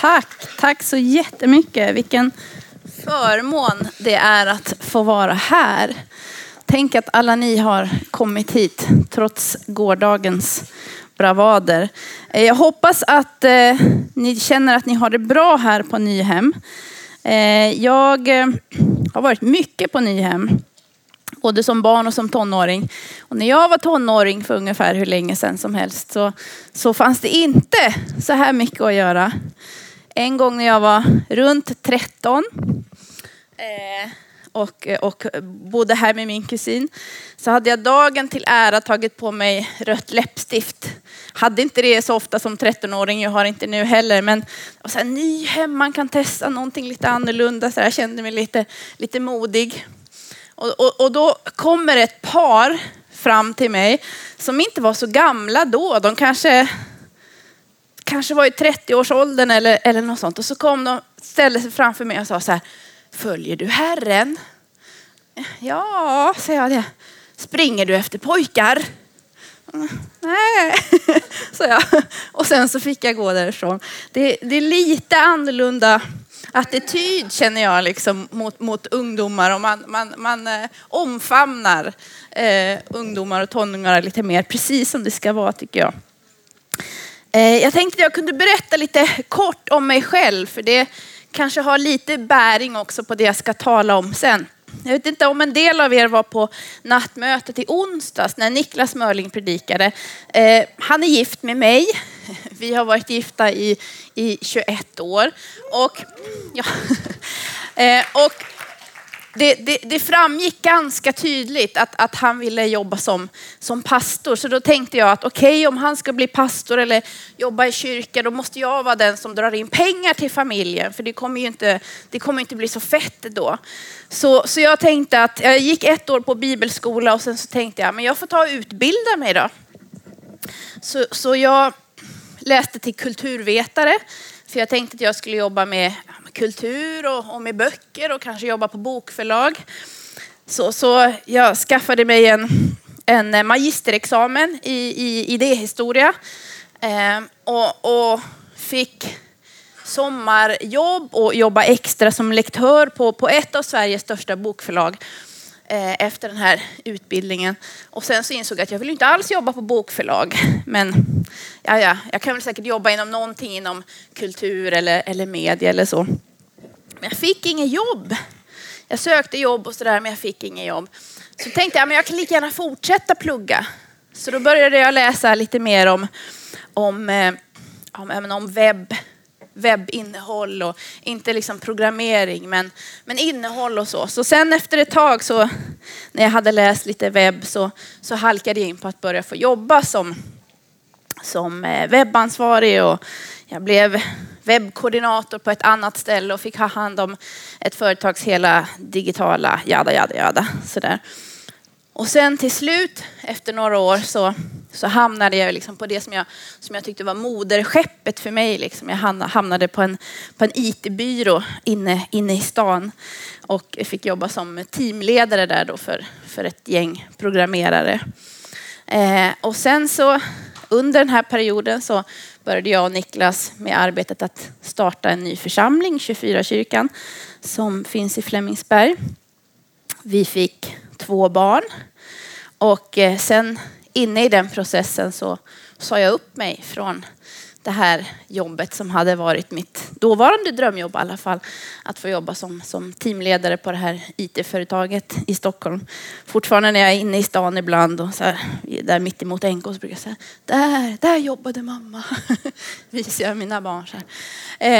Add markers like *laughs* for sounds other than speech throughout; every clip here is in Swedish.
Tack, tack så jättemycket. Vilken förmån det är att få vara här. Tänk att alla ni har kommit hit trots gårdagens bravader. Eh, jag hoppas att eh, ni känner att ni har det bra här på Nyhem. Eh, jag eh, har varit mycket på Nyhem, både som barn och som tonåring. Och när jag var tonåring för ungefär hur länge sedan som helst så, så fanns det inte så här mycket att göra. En gång när jag var runt 13 eh, och, och bodde här med min kusin så hade jag dagen till ära tagit på mig rött läppstift. Hade inte det så ofta som 13-åring, jag har inte nu heller. Men och så här, ny hem, man kan testa någonting lite annorlunda. Så jag kände mig lite, lite modig. Och, och, och då kommer ett par fram till mig som inte var så gamla då. De kanske kanske var i 30-årsåldern eller, eller något sånt. Och så kom de, ställde sig framför mig och sa så här, följer du Herren? Ja, säger jag det. Springer du efter pojkar? Nej, så jag. Och sen så fick jag gå därifrån. Det, det är lite annorlunda attityd känner jag liksom mot, mot ungdomar och man, man, man eh, omfamnar eh, ungdomar och tonåringar lite mer precis som det ska vara tycker jag. Eh, jag tänkte att jag kunde berätta lite kort om mig själv för det kanske har lite bäring också på det jag ska tala om sen. Jag vet inte om en del av er var på nattmötet i onsdags när Niklas Mörling predikade. Eh, han är gift med mig. *laughs* Vi har varit gifta i, i 21 år. Och, ja, *laughs* eh, och det, det, det, framgick ganska tydligt att, att han ville jobba som, som pastor. Så då tänkte jag att okej, okay, om han ska bli pastor eller jobba i kyrka, då måste jag vara den som drar in pengar till familjen. För det kommer ju inte, det kommer inte bli så fett då. Så, så jag tänkte att jag gick ett år på bibelskola och sen så tänkte jag, men jag får ta och utbilda mig då. Så, så jag läste till kulturvetare. För jag tänkte att jag skulle jobba med kultur och, och med böcker och kanske jobba på bokförlag. Så, så jag skaffade mig en, en magisterexamen i, i idéhistoria eh, och, och fick sommarjobb och jobba extra som lektör på, på ett av Sveriges största bokförlag Eh, efter den här utbildningen. Och sen så insåg jag att jag vill inte alls jobba på bokförlag. *laughs* Men ja, ja, jag kan väl säkert jobba inom någonting inom kultur eller, eller media eller så. Men jag fick inget jobb. Jag sökte jobb och sådär men jag fick inget jobb. Så tänkte jag men jag kan lika gärna fortsätta plugga. Så då började jag läsa lite mer om, om, eh, om, om webb, webbinnehåll och inte liksom programmering men, men innehåll och så. Så sen efter ett tag så när jag hade läst lite webb så, så halkade jag in på att börja få jobba som, som eh, webbansvarig och jag blev webbkoordinator på ett annat ställe och fick ha hand om ett företags hela digitala jada, jada, jada. Sådär. Och sen till slut, efter några år, så, så hamnade jag liksom på det som jag, som jag tyckte var moderskeppet för mig. Liksom. Jag hamnade på en, på en IT-byrå inne, inne i stan och fick jobba som teamledare där då för, för ett gäng programmerare. Eh, och sen så under den här perioden så började jag och Niklas med arbetet att starta en ny församling, 24-kyrkan, som finns i Flemingsberg. Vi fick två barn och eh, sen inne i den processen så sa jag upp mig från det här jobbet som hade varit mitt dåvarande drömjobb i alla fall. Att få jobba som, som teamledare på det här IT-företaget i Stockholm. Fortfarande när jag är inne i stan ibland och så här, där mitt emot NK så brukar jag säga där, där jobbade mamma. *laughs* Visar jag mina barn så här.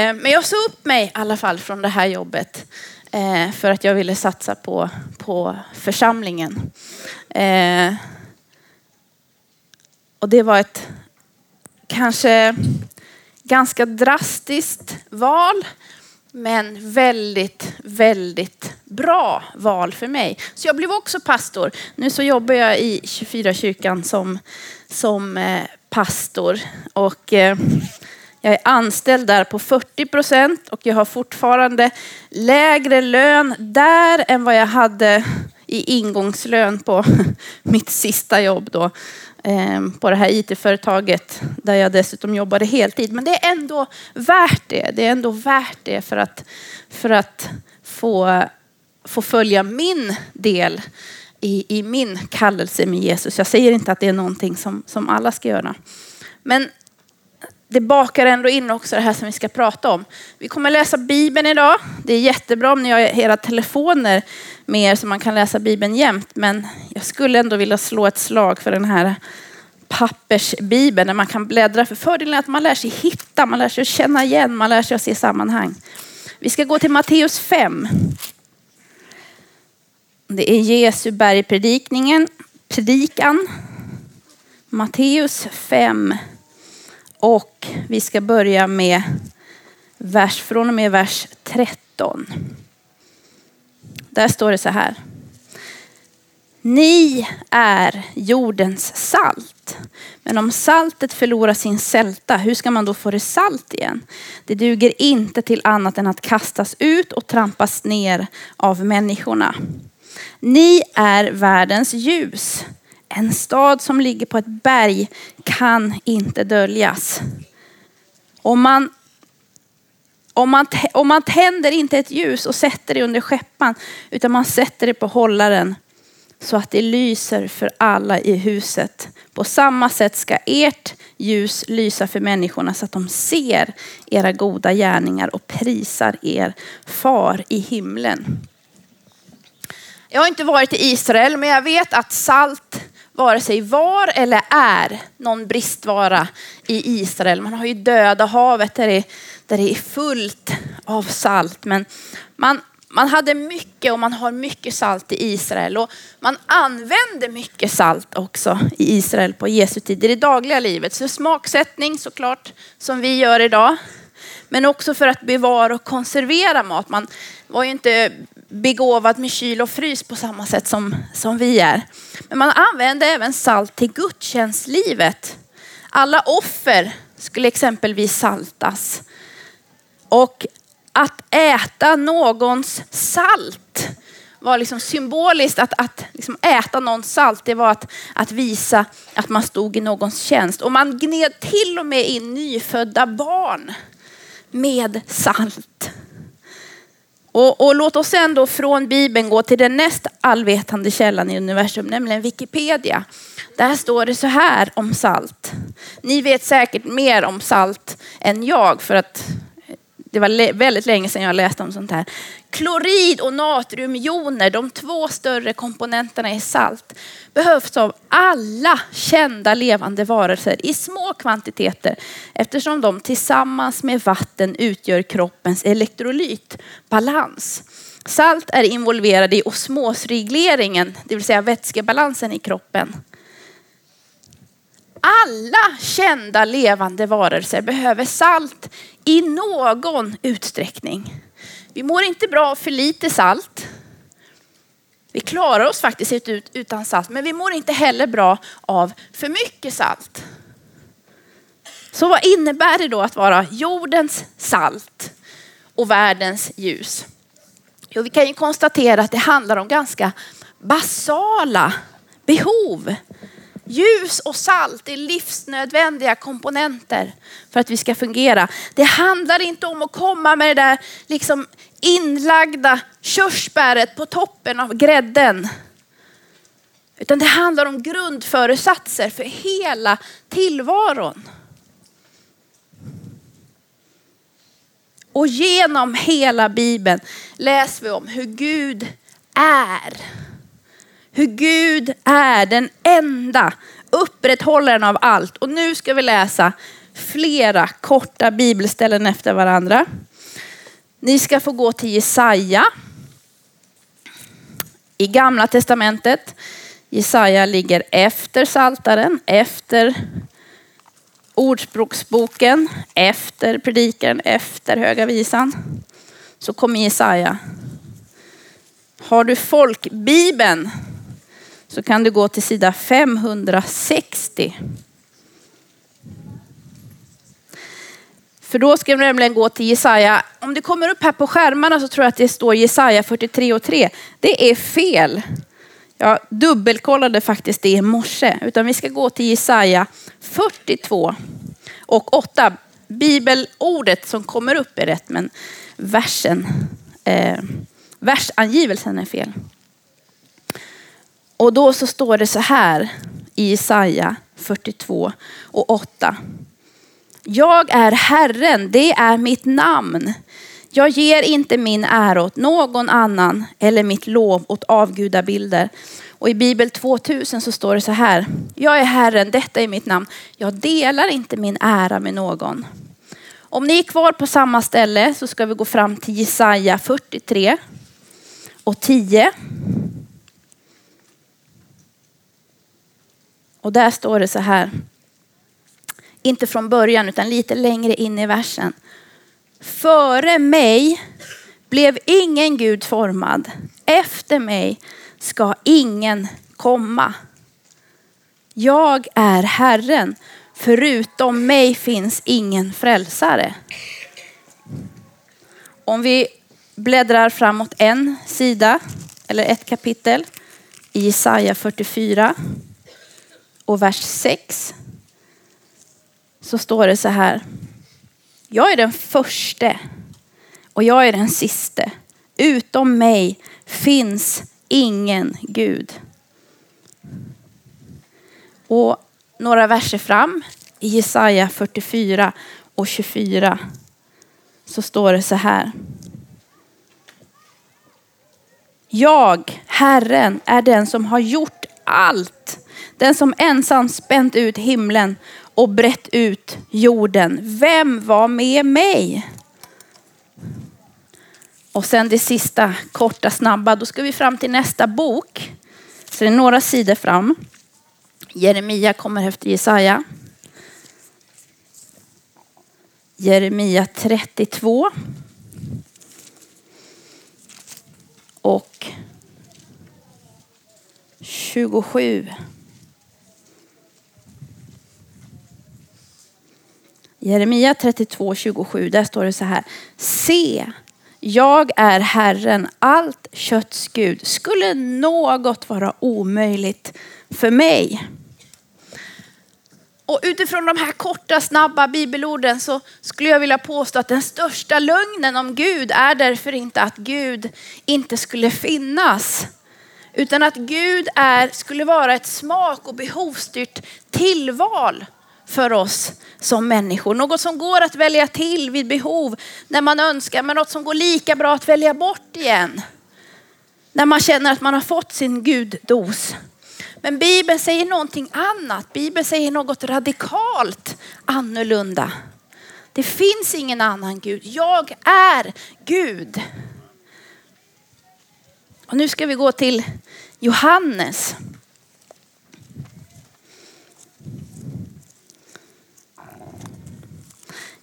Eh, men jag sa upp mig i alla fall från det här jobbet eh, för att jag ville satsa på, på församlingen. Eh, och det var ett kanske ganska drastiskt val. Men väldigt, väldigt bra val för mig. Så jag blev också pastor. Nu så jobbar jag i 24-kyrkan som, som eh, pastor. Och eh, jag är anställd där på 40 procent och jag har fortfarande lägre lön där än vad jag hade i ingångslön på *laughs* mitt sista jobb då. Ehm, på det här IT-företaget där jag dessutom jobbade heltid. Men det är ändå värt det. Det är ändå värt det för att, för att få, få följa min del i, i min kallelse med Jesus. Jag säger inte att det är någonting som, som alla ska göra. Men det bakar ändå in också det här som vi ska prata om. Vi kommer läsa Bibeln idag. Det är jättebra om ni har era telefoner med er så man kan läsa Bibeln jämt. Men jag skulle ändå vilja slå ett slag för den här pappersbibeln där man kan bläddra. För fördelen är att man lär sig hitta, man lär sig känna igen, man lär sig att se sammanhang. Vi ska gå till Matteus 5. Det är Jesu bergpredikningen, predikan. Matteus 5. Och vi ska börja med vers, från och med vers 13. Där står det så här. Ni är jordens salt. Men om saltet förlorar sin sälta, hur ska man då få det salt igen? Det duger inte till annat än att kastas ut och trampas ner av människorna. Ni är världens ljus. En stad som ligger på ett berg kan inte döljas. Om man, om man, om man tänder inte ett ljus och sätter det under skeppan, utan man sätter det på hållaren så att det lyser för alla i huset. På samma sätt ska ert ljus lysa för människorna så att de ser era goda gärningar och prisar er far i himlen. Jag har inte varit i Israel, men jag vet att salt vare sig var eller är någon bristvara i Israel. Man har ju döda havet där det, där det är fullt av salt. Men man, man hade mycket och man har mycket salt i Israel. Och man använde mycket salt också i Israel på Jesu tid i det dagliga livet. Så smaksättning såklart, som vi gör idag. Men också för att bevara och konservera mat. Man var ju inte begåvad med kyl och frys på samma sätt som, som vi är. Men man använde även salt till gudstjänstlivet. Alla offer skulle exempelvis saltas. Och att äta någons salt var liksom symboliskt. Att, att liksom äta någons salt, det var att, att visa att man stod i någons tjänst. Och man gned till och med in nyfödda barn med salt. Och, och, låt oss sen då från Bibeln gå till den näst allvetande källan i universum, nämligen Wikipedia. Där står det så här om salt. Ni vet säkert mer om salt än jag för att det var väldigt länge sedan jag läste om sånt här. Klorid och natriumjoner, de två större komponenterna i salt, behövs av alla kända levande varelser i små kvantiteter eftersom de tillsammans med vatten utgör kroppens elektrolytbalans. Salt är involverade i osmosregleringen, det vill säga vätskebalansen i kroppen. Alla kända levande varelser behöver salt i någon utsträckning. Vi mår inte bra av för lite salt. Vi klarar oss faktiskt inte utan salt, men vi mår inte heller bra av för mycket salt. Så vad innebär det då att vara jordens salt och världens ljus? Jo, vi kan ju konstatera att det handlar om ganska basala behov. Ljus och salt är livsnödvändiga komponenter för att vi ska fungera. Det handlar inte om att komma med det där liksom inlagda körsbäret på toppen av grädden. Utan det handlar om grundföresatser för hela tillvaron. Och genom hela Bibeln läser vi om hur Gud är. Hur Gud är den enda upprätthållaren av allt. Och nu ska vi läsa flera korta bibelställen efter varandra. Ni ska få gå till Jesaja i gamla testamentet. Jesaja ligger efter Saltaren, efter Ordspråksboken, efter Predikaren, efter Höga visan. Så kommer Jesaja. Har du folkbibeln så kan du gå till sida 560. För då ska vi nämligen gå till Jesaja. Om det kommer upp här på skärmarna så tror jag att det står Jesaja 43 och 3. Det är fel. Jag dubbelkollade faktiskt det i morse, utan vi ska gå till Jesaja 42 och 8. Bibelordet som kommer upp är rätt, men versen, eh, versangivelsen är fel. Och då så står det så här i Jesaja 42 och 8. Jag är Herren, det är mitt namn. Jag ger inte min ära åt någon annan eller mitt lov åt avgudabilder. Och i Bibel 2000 så står det så här. Jag är Herren, detta är mitt namn. Jag delar inte min ära med någon. Om ni är kvar på samma ställe så ska vi gå fram till Jesaja 43 och 10. Och där står det så här. Inte från början utan lite längre in i versen. Före mig blev ingen Gud formad. Efter mig ska ingen komma. Jag är Herren. Förutom mig finns ingen frälsare. Om vi bläddrar framåt en sida eller ett kapitel i Jesaja 44 och vers 6 så står det så här. Jag är den förste och jag är den siste. Utom mig finns ingen Gud. Och några verser fram i Jesaja 44 och 24 så står det så här. Jag, Herren, är den som har gjort allt. Den som ensam spänt ut himlen och brett ut jorden. Vem var med mig? Och sen det sista korta snabba. Då ska vi fram till nästa bok. Så det är några sidor fram. Jeremia kommer efter Jesaja. Jeremia 32. Och 27. Jeremia 32, 27, där står det så här. Se, jag är Herren, allt kötts Gud. Skulle något vara omöjligt för mig? Och utifrån de här korta, snabba bibelorden så skulle jag vilja påstå att den största lögnen om Gud är därför inte att Gud inte skulle finnas. Utan att Gud är, skulle vara ett smak och behovsstyrt tillval för oss som människor. Något som går att välja till vid behov när man önskar, men något som går lika bra att välja bort igen. När man känner att man har fått sin guddos. Men Bibeln säger någonting annat. Bibeln säger något radikalt annorlunda. Det finns ingen annan Gud. Jag är Gud. Och nu ska vi gå till Johannes.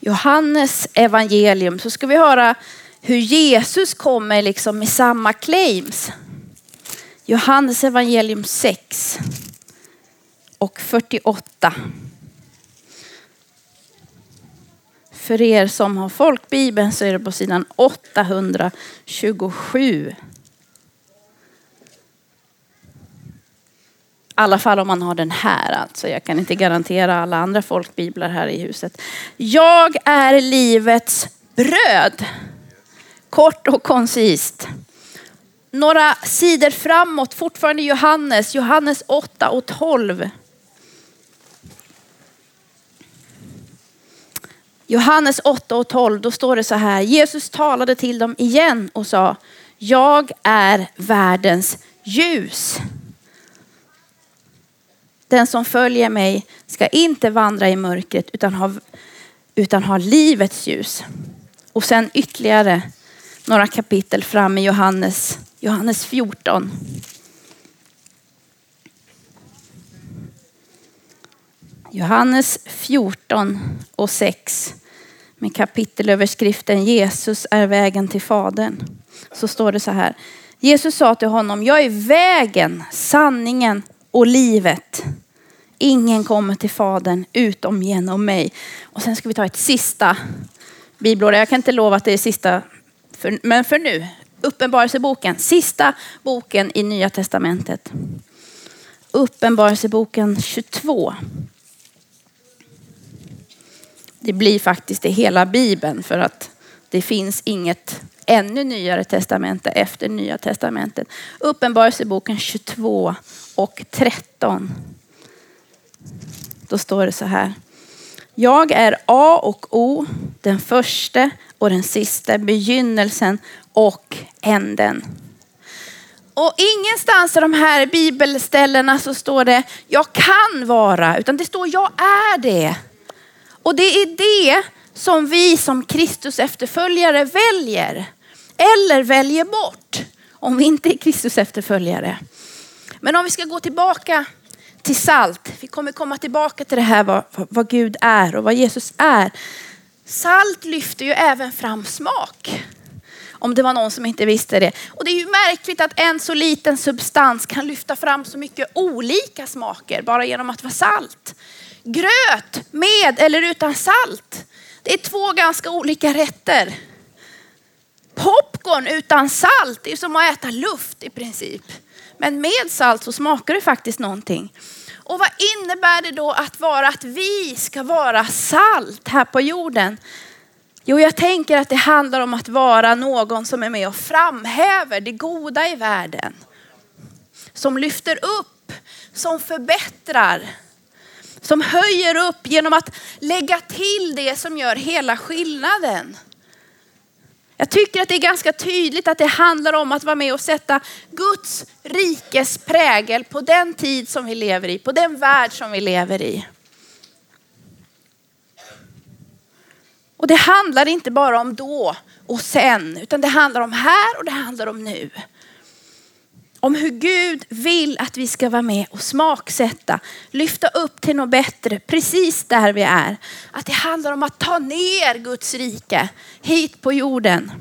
Johannes evangelium så ska vi höra hur Jesus kommer liksom med samma claims. Johannes evangelium 6 och 48. För er som har folkbibeln så är det på sidan 827. Alla fall om man har den här alltså. Jag kan inte garantera alla andra folkbiblar här i huset. Jag är livets bröd. Kort och koncist. Några sidor framåt, fortfarande Johannes, Johannes 8 och 12. Johannes 8 och 12, då står det så här. Jesus talade till dem igen och sa, jag är världens ljus. Den som följer mig ska inte vandra i mörkret utan ha, utan ha livets ljus. Och sen ytterligare några kapitel fram i Johannes, Johannes 14. Johannes 14 och 6 med kapitelöverskriften Jesus är vägen till Fadern. Så står det så här. Jesus sa till honom, jag är vägen, sanningen och livet. Ingen kommer till Fadern utom genom mig. Och sen ska vi ta ett sista bibelord. Jag kan inte lova att det är sista, för, men för nu. Uppenbarelseboken, sista boken i Nya Testamentet. Uppenbarelseboken 22. Det blir faktiskt i hela Bibeln för att det finns inget ännu nyare testamente efter Nya Testamentet. Uppenbarelseboken 22 och 13. Då står det så här. Jag är A och O, den första och den sista, begynnelsen och änden. Och ingenstans i de här bibelställena så står det jag kan vara, utan det står jag är det. Och det är det som vi som Kristus efterföljare väljer. Eller väljer bort om vi inte är Kristus efterföljare. Men om vi ska gå tillbaka till salt. Vi kommer komma tillbaka till det här vad, vad Gud är och vad Jesus är. Salt lyfter ju även fram smak. Om det var någon som inte visste det. Och det är ju märkligt att en så liten substans kan lyfta fram så mycket olika smaker bara genom att vara salt. Gröt med eller utan salt. Det är två ganska olika rätter. Popcorn utan salt det är som att äta luft i princip. Men med salt så smakar det faktiskt någonting. Och vad innebär det då att vara att vi ska vara salt här på jorden? Jo, jag tänker att det handlar om att vara någon som är med och framhäver det goda i världen. Som lyfter upp, som förbättrar, som höjer upp genom att lägga till det som gör hela skillnaden. Jag tycker att det är ganska tydligt att det handlar om att vara med och sätta Guds rikes prägel på den tid som vi lever i, på den värld som vi lever i. Och det handlar inte bara om då och sen, utan det handlar om här och det handlar om nu. Om hur Gud vill att vi ska vara med och smaksätta, lyfta upp till något bättre, precis där vi är. Att det handlar om att ta ner Guds rike hit på jorden.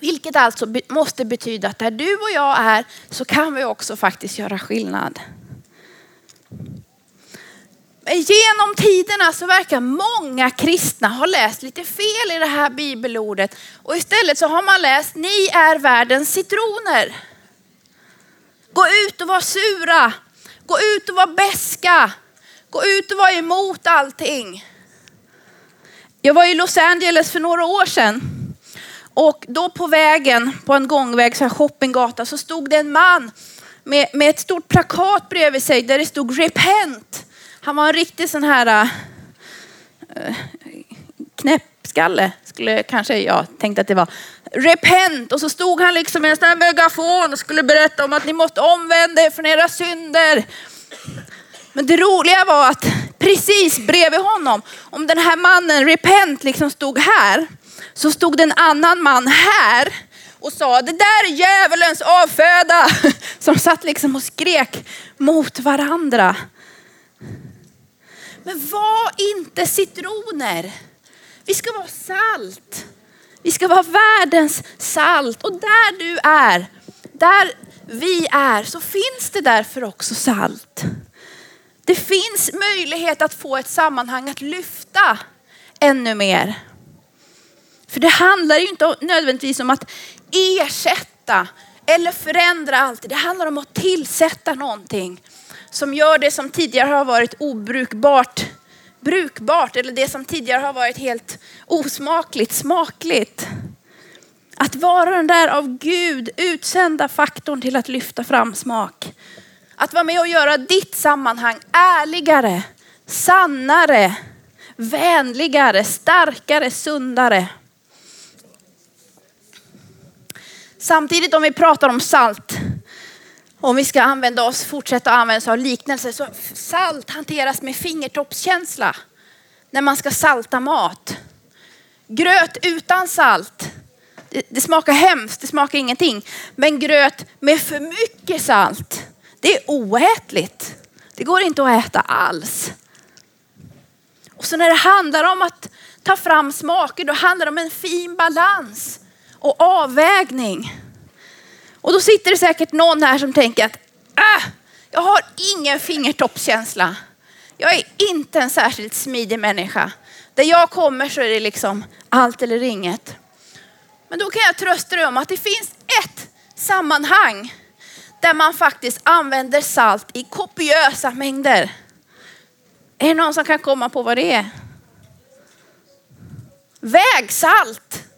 Vilket alltså måste betyda att där du och jag är så kan vi också faktiskt göra skillnad. Genom tiderna så verkar många kristna ha läst lite fel i det här bibelordet och istället så har man läst ni är världens citroner. Gå ut och var sura. Gå ut och var beska. Gå ut och var emot allting. Jag var i Los Angeles för några år sedan och då på vägen, på en gångväg, så här shoppinggata, så stod det en man med, med ett stort plakat bredvid sig där det stod repent. Han var en riktig sån här äh, knäppskalle, skulle kanske jag tänkte att det var. Repent och så stod han liksom med en sån här megafon och skulle berätta om att ni måste omvända er från era synder. Men det roliga var att precis bredvid honom, om den här mannen repent liksom stod här, så stod det en annan man här och sa det där är djävulens avföda. *laughs* Som satt liksom och skrek mot varandra. Men var inte citroner. Vi ska vara salt. Vi ska vara världens salt. Och där du är, där vi är, så finns det därför också salt. Det finns möjlighet att få ett sammanhang att lyfta ännu mer. För det handlar ju inte nödvändigtvis om att ersätta eller förändra allt. Det handlar om att tillsätta någonting som gör det som tidigare har varit obrukbart brukbart eller det som tidigare har varit helt osmakligt smakligt. Att vara den där av Gud utsända faktorn till att lyfta fram smak. Att vara med och göra ditt sammanhang ärligare, sannare, vänligare, starkare, sundare. Samtidigt om vi pratar om salt, om vi ska använda oss, fortsätta använda oss av liknelser, så salt hanteras med fingertoppskänsla när man ska salta mat. Gröt utan salt, det, det, smakar hemskt, det smakar ingenting. Men gröt med för mycket salt, det är oätligt. Det går inte att äta alls. Och så när det handlar om att ta fram smaker, då handlar det om en fin balans och avvägning. Och då sitter det säkert någon här som tänker att äh, jag har ingen fingertoppskänsla. Jag är inte en särskilt smidig människa. Där jag kommer så är det liksom allt eller inget. Men då kan jag trösta dig om att det finns ett sammanhang där man faktiskt använder salt i kopiösa mängder. Är det någon som kan komma på vad det är? Vägsalt.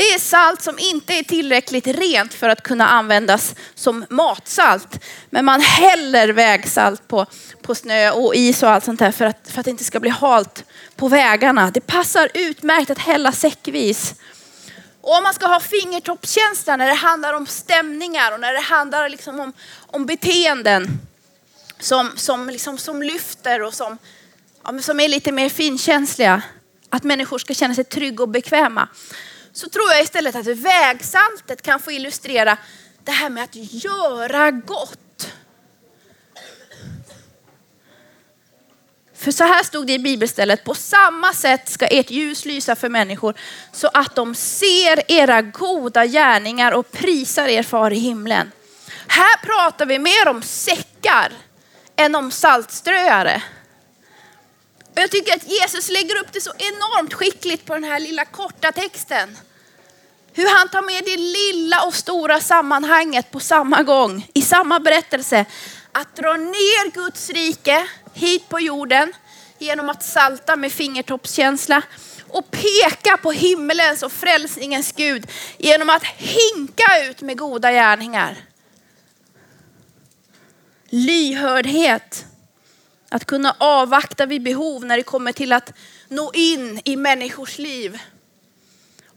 Det är salt som inte är tillräckligt rent för att kunna användas som matsalt. Men man häller vägsalt på, på snö och is och allt sånt där för att, för att det inte ska bli halt på vägarna. Det passar utmärkt att hälla säckvis. Och om man ska ha fingertoppskänsla när det handlar om stämningar och när det handlar liksom om, om beteenden som, som, liksom, som lyfter och som, ja, som är lite mer finkänsliga. Att människor ska känna sig trygga och bekväma. Så tror jag istället att vägsaltet kan få illustrera det här med att göra gott. För så här stod det i bibelstället, på samma sätt ska ert ljus lysa för människor så att de ser era goda gärningar och prisar er far i himlen. Här pratar vi mer om säckar än om saltströare. Och jag tycker att Jesus lägger upp det så enormt skickligt på den här lilla korta texten. Hur han tar med det lilla och stora sammanhanget på samma gång, i samma berättelse. Att dra ner Guds rike hit på jorden genom att salta med fingertoppskänsla och peka på himmelens och frälsningens Gud genom att hinka ut med goda gärningar. Lyhördhet. Att kunna avvakta vid behov när det kommer till att nå in i människors liv.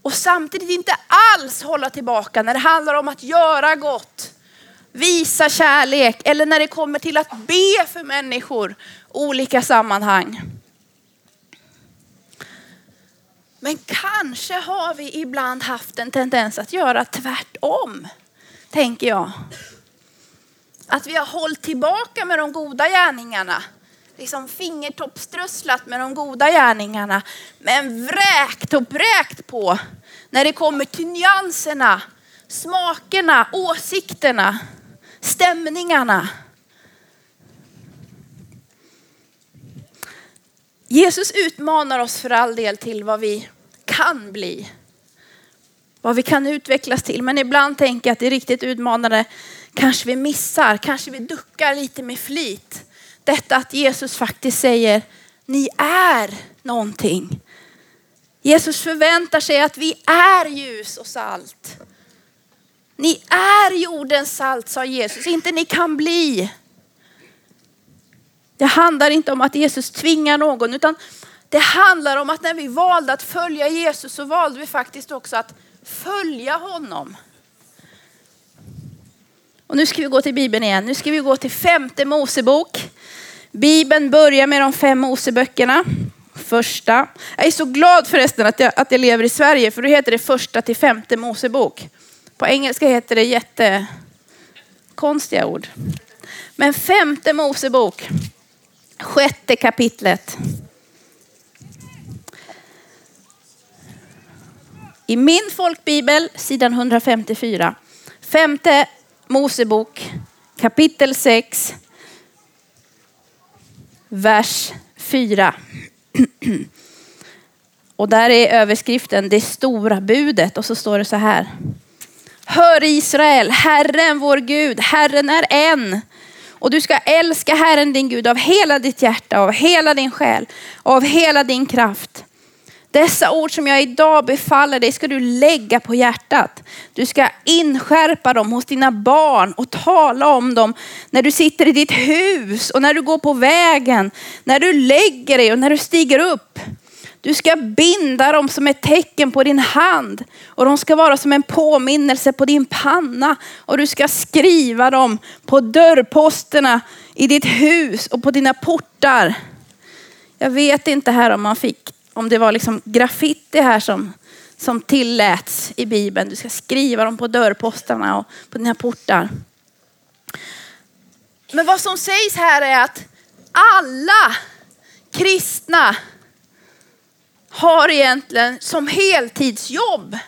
Och samtidigt inte alls hålla tillbaka när det handlar om att göra gott, visa kärlek eller när det kommer till att be för människor olika sammanhang. Men kanske har vi ibland haft en tendens att göra tvärtom, tänker jag. Att vi har hållit tillbaka med de goda gärningarna. Liksom fingertoppströsslat med de goda gärningarna. Men vräkt och bräkt på när det kommer till nyanserna, smakerna, åsikterna, stämningarna. Jesus utmanar oss för all del till vad vi kan bli. Vad vi kan utvecklas till. Men ibland tänker jag att det är riktigt utmanande kanske vi missar, kanske vi duckar lite med flit. Detta att Jesus faktiskt säger, ni är någonting. Jesus förväntar sig att vi är ljus och salt. Ni är jordens salt, sa Jesus, inte ni kan bli. Det handlar inte om att Jesus tvingar någon, utan det handlar om att när vi valde att följa Jesus så valde vi faktiskt också att följa honom. Och nu ska vi gå till Bibeln igen. Nu ska vi gå till femte Mosebok. Bibeln börjar med de fem Moseböckerna. Första. Jag är så glad förresten att jag, att jag lever i Sverige för då heter det första till femte Mosebok. På engelska heter det jättekonstiga ord. Men femte Mosebok, sjätte kapitlet. I min folkbibel, sidan 154. Femte Mosebok, kapitel 6, vers 4. *clears throat* Och där är överskriften det stora budet och så står det så här. Hör Israel, Herren vår Gud, Herren är en. Och du ska älska Herren din Gud av hela ditt hjärta, av hela din själ, av hela din kraft. Dessa ord som jag idag befaller dig ska du lägga på hjärtat. Du ska inskärpa dem hos dina barn och tala om dem när du sitter i ditt hus och när du går på vägen, när du lägger dig och när du stiger upp. Du ska binda dem som ett tecken på din hand och de ska vara som en påminnelse på din panna och du ska skriva dem på dörrposterna i ditt hus och på dina portar. Jag vet inte här om man fick om det var liksom graffiti här som, som tilläts i Bibeln. Du ska skriva dem på dörrposterna och på dina portar. Men vad som sägs här är att alla kristna har egentligen som heltidsjobb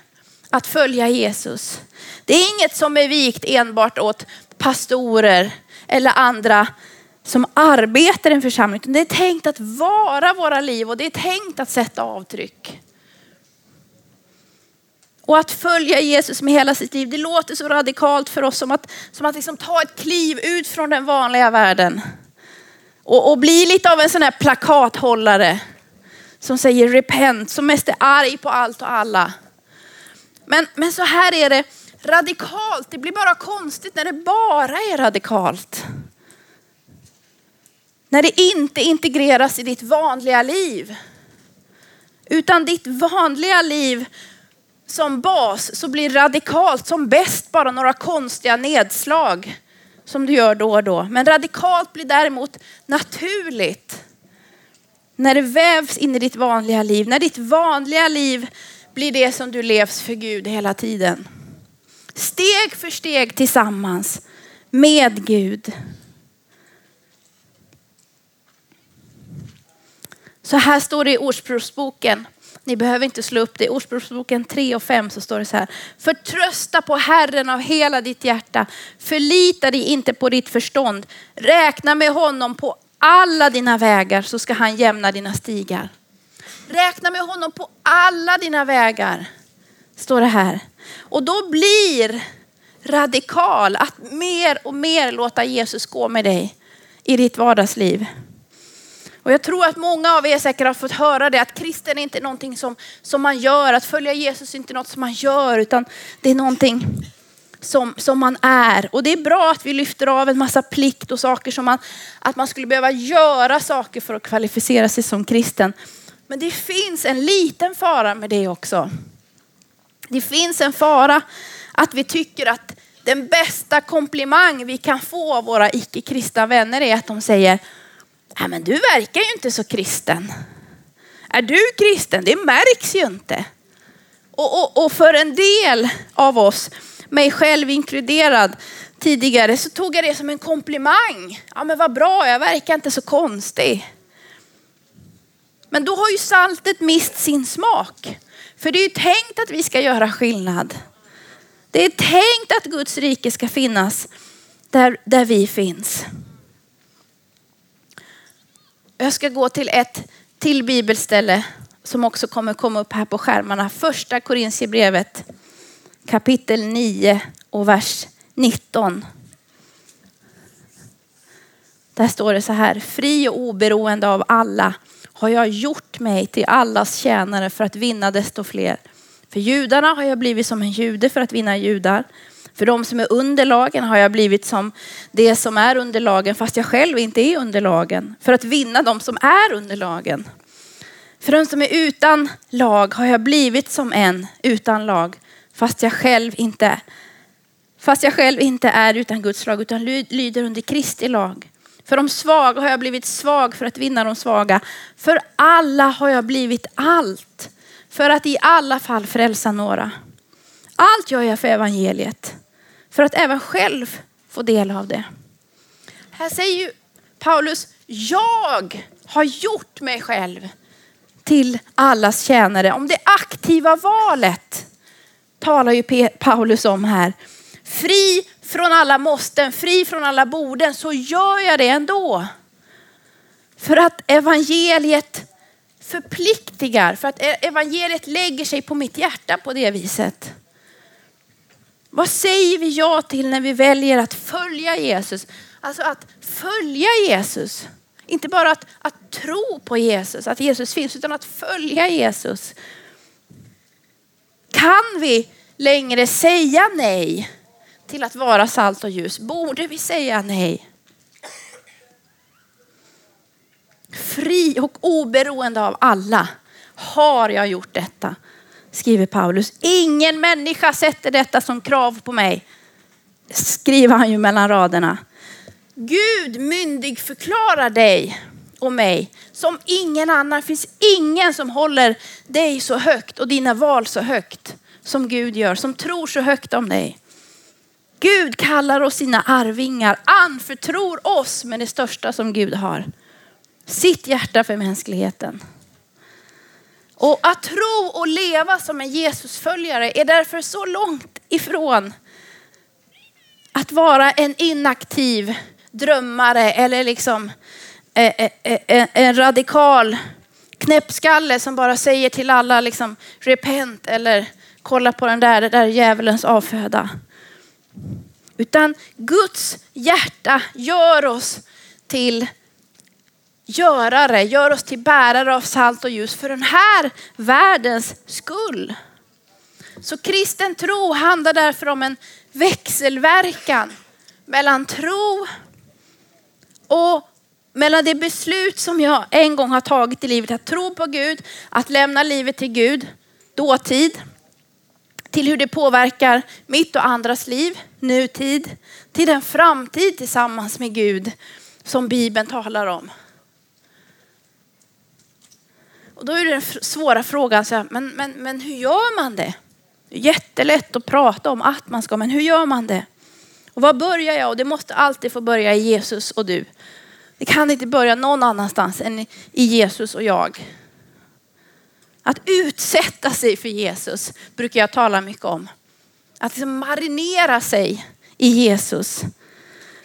att följa Jesus. Det är inget som är vikt enbart åt pastorer eller andra som arbetar i en församling. Det är tänkt att vara våra liv och det är tänkt att sätta avtryck. Och att följa Jesus med hela sitt liv, det låter så radikalt för oss som att, som att liksom ta ett kliv ut från den vanliga världen. Och, och bli lite av en sån här plakathållare som säger repent, som mest är arg på allt och alla. Men, men så här är det radikalt, det blir bara konstigt när det bara är radikalt. När det inte integreras i ditt vanliga liv. Utan ditt vanliga liv som bas så blir radikalt som bäst bara några konstiga nedslag som du gör då och då. Men radikalt blir däremot naturligt. När det vävs in i ditt vanliga liv. När ditt vanliga liv blir det som du levs för Gud hela tiden. Steg för steg tillsammans med Gud. Så här står det i Ordspråksboken. Ni behöver inte slå upp det. I Ordspråksboken 3 och 5 så står det så här. Förtrösta på Herren av hela ditt hjärta. Förlita dig inte på ditt förstånd. Räkna med honom på alla dina vägar så ska han jämna dina stigar. Räkna med honom på alla dina vägar. Står det här. Och då blir radikal att mer och mer låta Jesus gå med dig i ditt vardagsliv. Och jag tror att många av er säkert har fått höra det att kristen är inte någonting som, som man gör. Att följa Jesus är inte något som man gör utan det är någonting som, som man är. Och det är bra att vi lyfter av en massa plikt och saker som man, att man skulle behöva göra saker för att kvalificera sig som kristen. Men det finns en liten fara med det också. Det finns en fara att vi tycker att den bästa komplimang vi kan få av våra icke-kristna vänner är att de säger Nej, men du verkar ju inte så kristen. Är du kristen? Det märks ju inte. Och, och, och för en del av oss, mig själv inkluderad tidigare, så tog jag det som en komplimang. Ja men vad bra, jag verkar inte så konstig. Men då har ju saltet mist sin smak. För det är ju tänkt att vi ska göra skillnad. Det är tänkt att Guds rike ska finnas där, där vi finns. Jag ska gå till ett till bibelställe som också kommer komma upp här på skärmarna. Första Korintierbrevet kapitel 9 och vers 19. Där står det så här, fri och oberoende av alla har jag gjort mig till allas tjänare för att vinna desto fler. För judarna har jag blivit som en jude för att vinna judar. För de som är under lagen har jag blivit som det som är under lagen fast jag själv inte är under lagen. För att vinna de som är under lagen. För de som är utan lag har jag blivit som en utan lag fast jag själv inte, fast jag själv inte är utan Guds lag utan lyder under Kristi lag. För de svaga har jag blivit svag för att vinna de svaga. För alla har jag blivit allt för att i alla fall frälsa några. Allt gör jag för evangeliet för att även själv få del av det. Här säger ju Paulus, jag har gjort mig själv till allas tjänare. Om det aktiva valet talar ju Paulus om här. Fri från alla måsten, fri från alla borden, så gör jag det ändå. För att evangeliet förpliktigar, för att e- evangeliet lägger sig på mitt hjärta på det viset. Vad säger vi ja till när vi väljer att följa Jesus? Alltså att följa Jesus. Inte bara att, att tro på Jesus, att Jesus finns, utan att följa Jesus. Kan vi längre säga nej till att vara salt och ljus? Borde vi säga nej? Fri och oberoende av alla har jag gjort detta skriver Paulus. Ingen människa sätter detta som krav på mig. Skriver han ju mellan raderna. Gud myndig förklarar dig och mig som ingen annan. Det finns ingen som håller dig så högt och dina val så högt som Gud gör, som tror så högt om dig. Gud kallar oss sina arvingar, anförtror oss med det största som Gud har. Sitt hjärta för mänskligheten. Och att tro och leva som en Jesusföljare är därför så långt ifrån att vara en inaktiv drömmare eller liksom eh, eh, eh, en radikal knäppskalle som bara säger till alla liksom repent eller kolla på den där, det där är djävulens avföda. Utan Guds hjärta gör oss till görare, gör oss till bärare av salt och ljus för den här världens skull. Så kristen tro handlar därför om en växelverkan mellan tro och mellan det beslut som jag en gång har tagit i livet, att tro på Gud, att lämna livet till Gud, dåtid, till hur det påverkar mitt och andras liv, nutid, till den framtid tillsammans med Gud som Bibeln talar om. Och då är det den svåra frågan, så här, men, men, men hur gör man det? Det jättelätt att prata om att man ska, men hur gör man det? Och var börjar jag? Och det måste alltid få börja i Jesus och du. Det kan inte börja någon annanstans än i Jesus och jag. Att utsätta sig för Jesus brukar jag tala mycket om. Att liksom marinera sig i Jesus.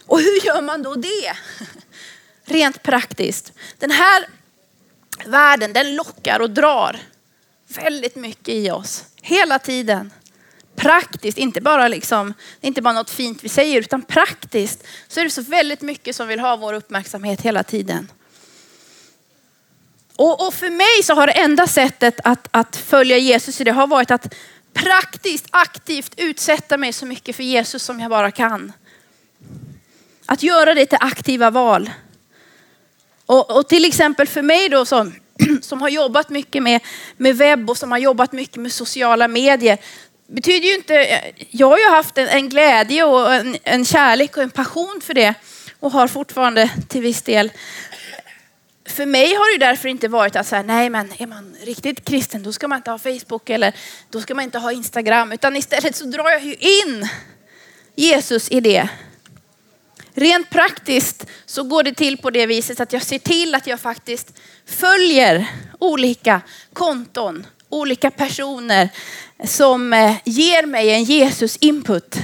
Och hur gör man då det? *laughs* Rent praktiskt. Den här världen den lockar och drar väldigt mycket i oss. Hela tiden. Praktiskt, inte bara liksom, inte bara något fint vi säger utan praktiskt så är det så väldigt mycket som vill ha vår uppmärksamhet hela tiden. Och, och för mig så har det enda sättet att, att följa Jesus i det har varit att praktiskt, aktivt utsätta mig så mycket för Jesus som jag bara kan. Att göra det till aktiva val. Och, och till exempel för mig då som, *clears throat* som har jobbat mycket med, med webb och som har jobbat mycket med sociala medier. Betyder ju inte, jag har ju haft en, en glädje och en, en kärlek och en passion för det och har fortfarande till viss del. För mig har det därför inte varit att säga, nej men är man riktigt kristen då ska man inte ha Facebook eller då ska man inte ha Instagram. Utan istället så drar jag ju in Jesus i det. Rent praktiskt så går det till på det viset att jag ser till att jag faktiskt följer olika konton, olika personer som eh, ger mig en Jesus input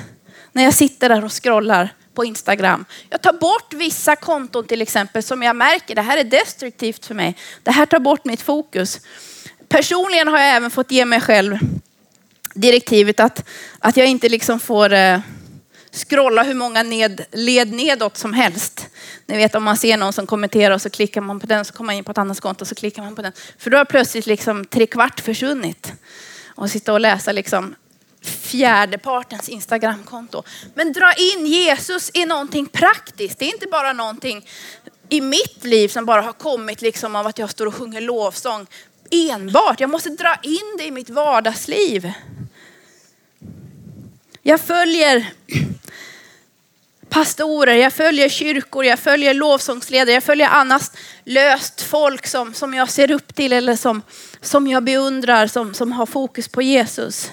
när jag sitter där och scrollar på Instagram. Jag tar bort vissa konton till exempel som jag märker det här är destruktivt för mig. Det här tar bort mitt fokus. Personligen har jag även fått ge mig själv direktivet att, att jag inte liksom får eh, scrolla hur många ned, led nedåt som helst. Ni vet om man ser någon som kommenterar och så klickar man på den så kommer man in på ett annat konto och så klickar man på den. För då har plötsligt liksom tre kvart försvunnit. Och sitta och läsa liksom fjärdepartens Instagramkonto. Men dra in Jesus i någonting praktiskt. Det är inte bara någonting i mitt liv som bara har kommit liksom av att jag står och sjunger lovsång enbart. Jag måste dra in det i mitt vardagsliv. Jag följer pastorer, jag följer kyrkor, jag följer lovsångsledare, jag följer annars löst folk som, som jag ser upp till eller som, som jag beundrar, som, som har fokus på Jesus.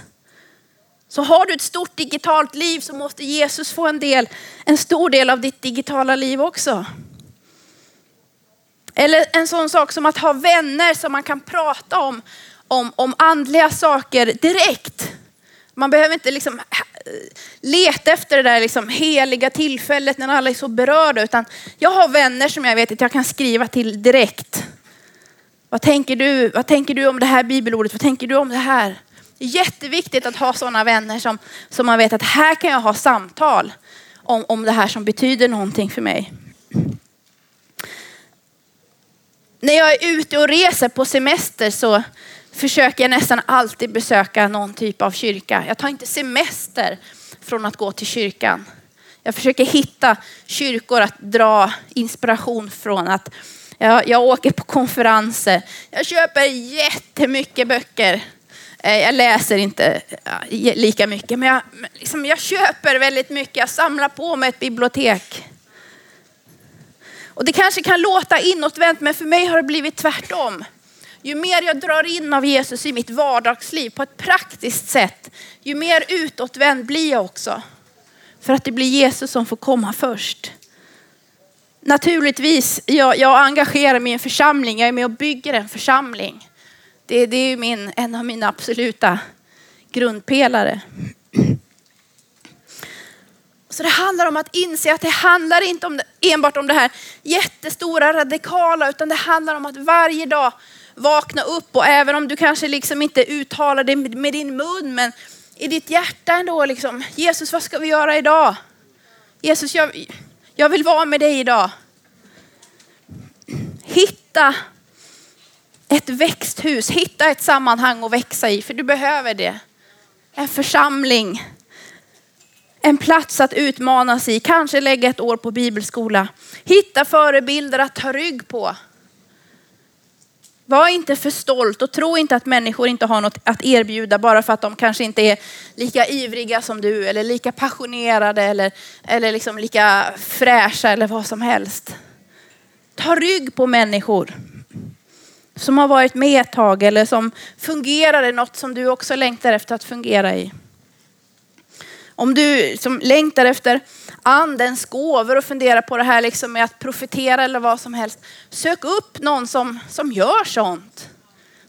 Så har du ett stort digitalt liv så måste Jesus få en del, en stor del av ditt digitala liv också. Eller en sån sak som att ha vänner som man kan prata om, om, om andliga saker direkt. Man behöver inte liksom leta efter det där liksom heliga tillfället när alla är så berörda. Utan jag har vänner som jag vet att jag kan skriva till direkt. Vad tänker du, vad tänker du om det här bibelordet? Vad tänker du om det här? Det är jätteviktigt att ha sådana vänner som, som man vet att här kan jag ha samtal om, om det här som betyder någonting för mig. När jag är ute och reser på semester så försöker jag nästan alltid besöka någon typ av kyrka. Jag tar inte semester från att gå till kyrkan. Jag försöker hitta kyrkor att dra inspiration från. Att jag, jag åker på konferenser. Jag köper jättemycket böcker. Eh, jag läser inte eh, lika mycket, men jag, liksom, jag köper väldigt mycket. Jag samlar på mig ett bibliotek. Och det kanske kan låta inåtvänt, men för mig har det blivit tvärtom. Ju mer jag drar in av Jesus i mitt vardagsliv på ett praktiskt sätt, ju mer utåtvänd blir jag också. För att det blir Jesus som får komma först. Naturligtvis, jag, jag engagerar mig i en församling, jag är med och bygger en församling. Det, det är min, en av mina absoluta grundpelare. Så det handlar om att inse att det handlar inte om det, enbart om det här jättestora radikala, utan det handlar om att varje dag vakna upp och även om du kanske liksom inte uttalar det med din mun, men i ditt hjärta ändå liksom, Jesus vad ska vi göra idag? Jesus jag, jag vill vara med dig idag. Hitta ett växthus, hitta ett sammanhang att växa i, för du behöver det. En församling, en plats att utmanas i, kanske lägga ett år på bibelskola. Hitta förebilder att ta rygg på. Var inte för stolt och tro inte att människor inte har något att erbjuda bara för att de kanske inte är lika ivriga som du eller lika passionerade eller, eller liksom lika fräscha eller vad som helst. Ta rygg på människor som har varit med ett tag eller som fungerar i något som du också längtar efter att fungera i. Om du som längtar efter andens gåvor och funderar på det här liksom med att profetera eller vad som helst. Sök upp någon som, som gör sånt.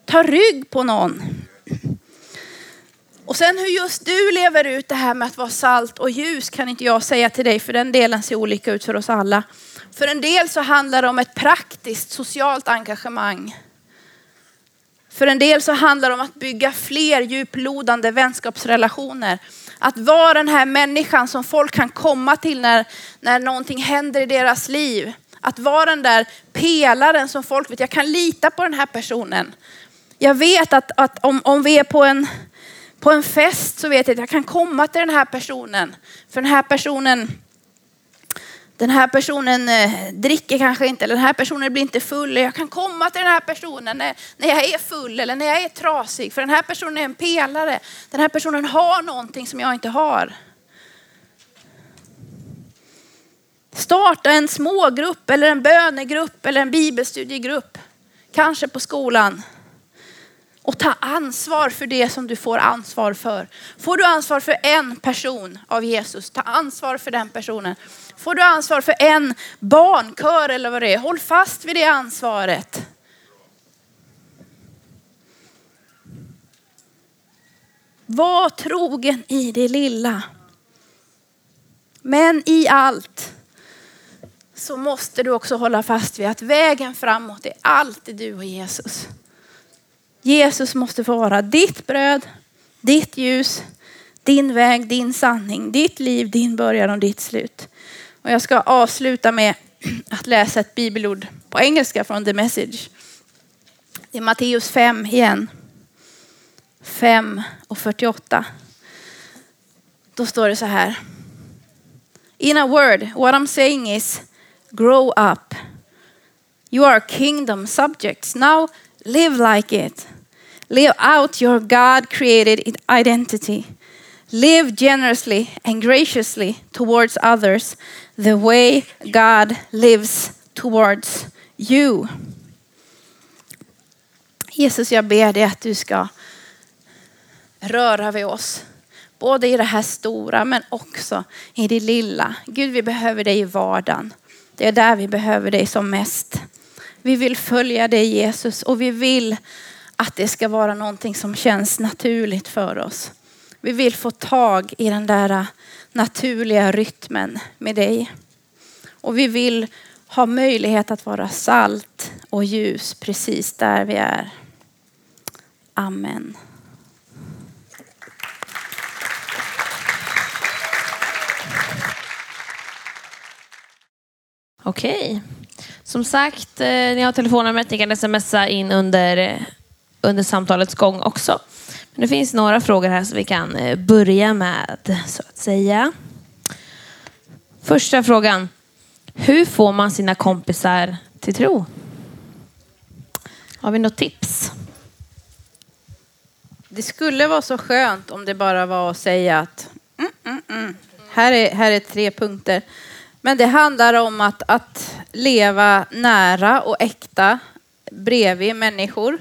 Ta rygg på någon. Och sen hur just du lever ut det här med att vara salt och ljus kan inte jag säga till dig för den delen ser olika ut för oss alla. För en del så handlar det om ett praktiskt socialt engagemang. För en del så handlar det om att bygga fler djuplodande vänskapsrelationer. Att vara den här människan som folk kan komma till när, när någonting händer i deras liv. Att vara den där pelaren som folk vet, jag kan lita på den här personen. Jag vet att, att om, om vi är på en, på en fest så vet jag att jag kan komma till den här personen. För den här personen den här personen eh, dricker kanske inte, eller den här personen blir inte full. Jag kan komma till den här personen när, när jag är full eller när jag är trasig. För den här personen är en pelare. Den här personen har någonting som jag inte har. Starta en smågrupp eller en bönegrupp eller en bibelstudiegrupp. Kanske på skolan och ta ansvar för det som du får ansvar för. Får du ansvar för en person av Jesus, ta ansvar för den personen. Får du ansvar för en barnkör eller vad det är, håll fast vid det ansvaret. Var trogen i det lilla. Men i allt så måste du också hålla fast vid att vägen framåt är alltid du och Jesus. Jesus måste få vara ditt bröd, ditt ljus, din väg, din sanning, ditt liv, din början och ditt slut. Och jag ska avsluta med *clears throat* att läsa ett bibelord på engelska från The Message. Det är Matteus 5 igen. 5 och 48. Då står det så här. In a word, what I'm saying is grow up. You are kingdom subjects. Now live like it. Live out your God created identity. Live generously and graciously towards others the way God lives towards you. Jesus, jag ber dig att du ska röra vid oss. Både i det här stora men också i det lilla. Gud, vi behöver dig i vardagen. Det är där vi behöver dig som mest. Vi vill följa dig Jesus och vi vill att det ska vara någonting som känns naturligt för oss. Vi vill få tag i den där naturliga rytmen med dig. Och vi vill ha möjlighet att vara salt och ljus precis där vi är. Amen. Okej. Som sagt, eh, ni har telefonnumret. Ni kan smsa in under, eh, under samtalets gång också. Det finns några frågor här som vi kan eh, börja med, så att säga. Första frågan. Hur får man sina kompisar till tro? Har vi något tips? Det skulle vara så skönt om det bara var att säga att mm, mm, mm. Här, är, här är tre punkter. Men det handlar om att, att leva nära och äkta bredvid människor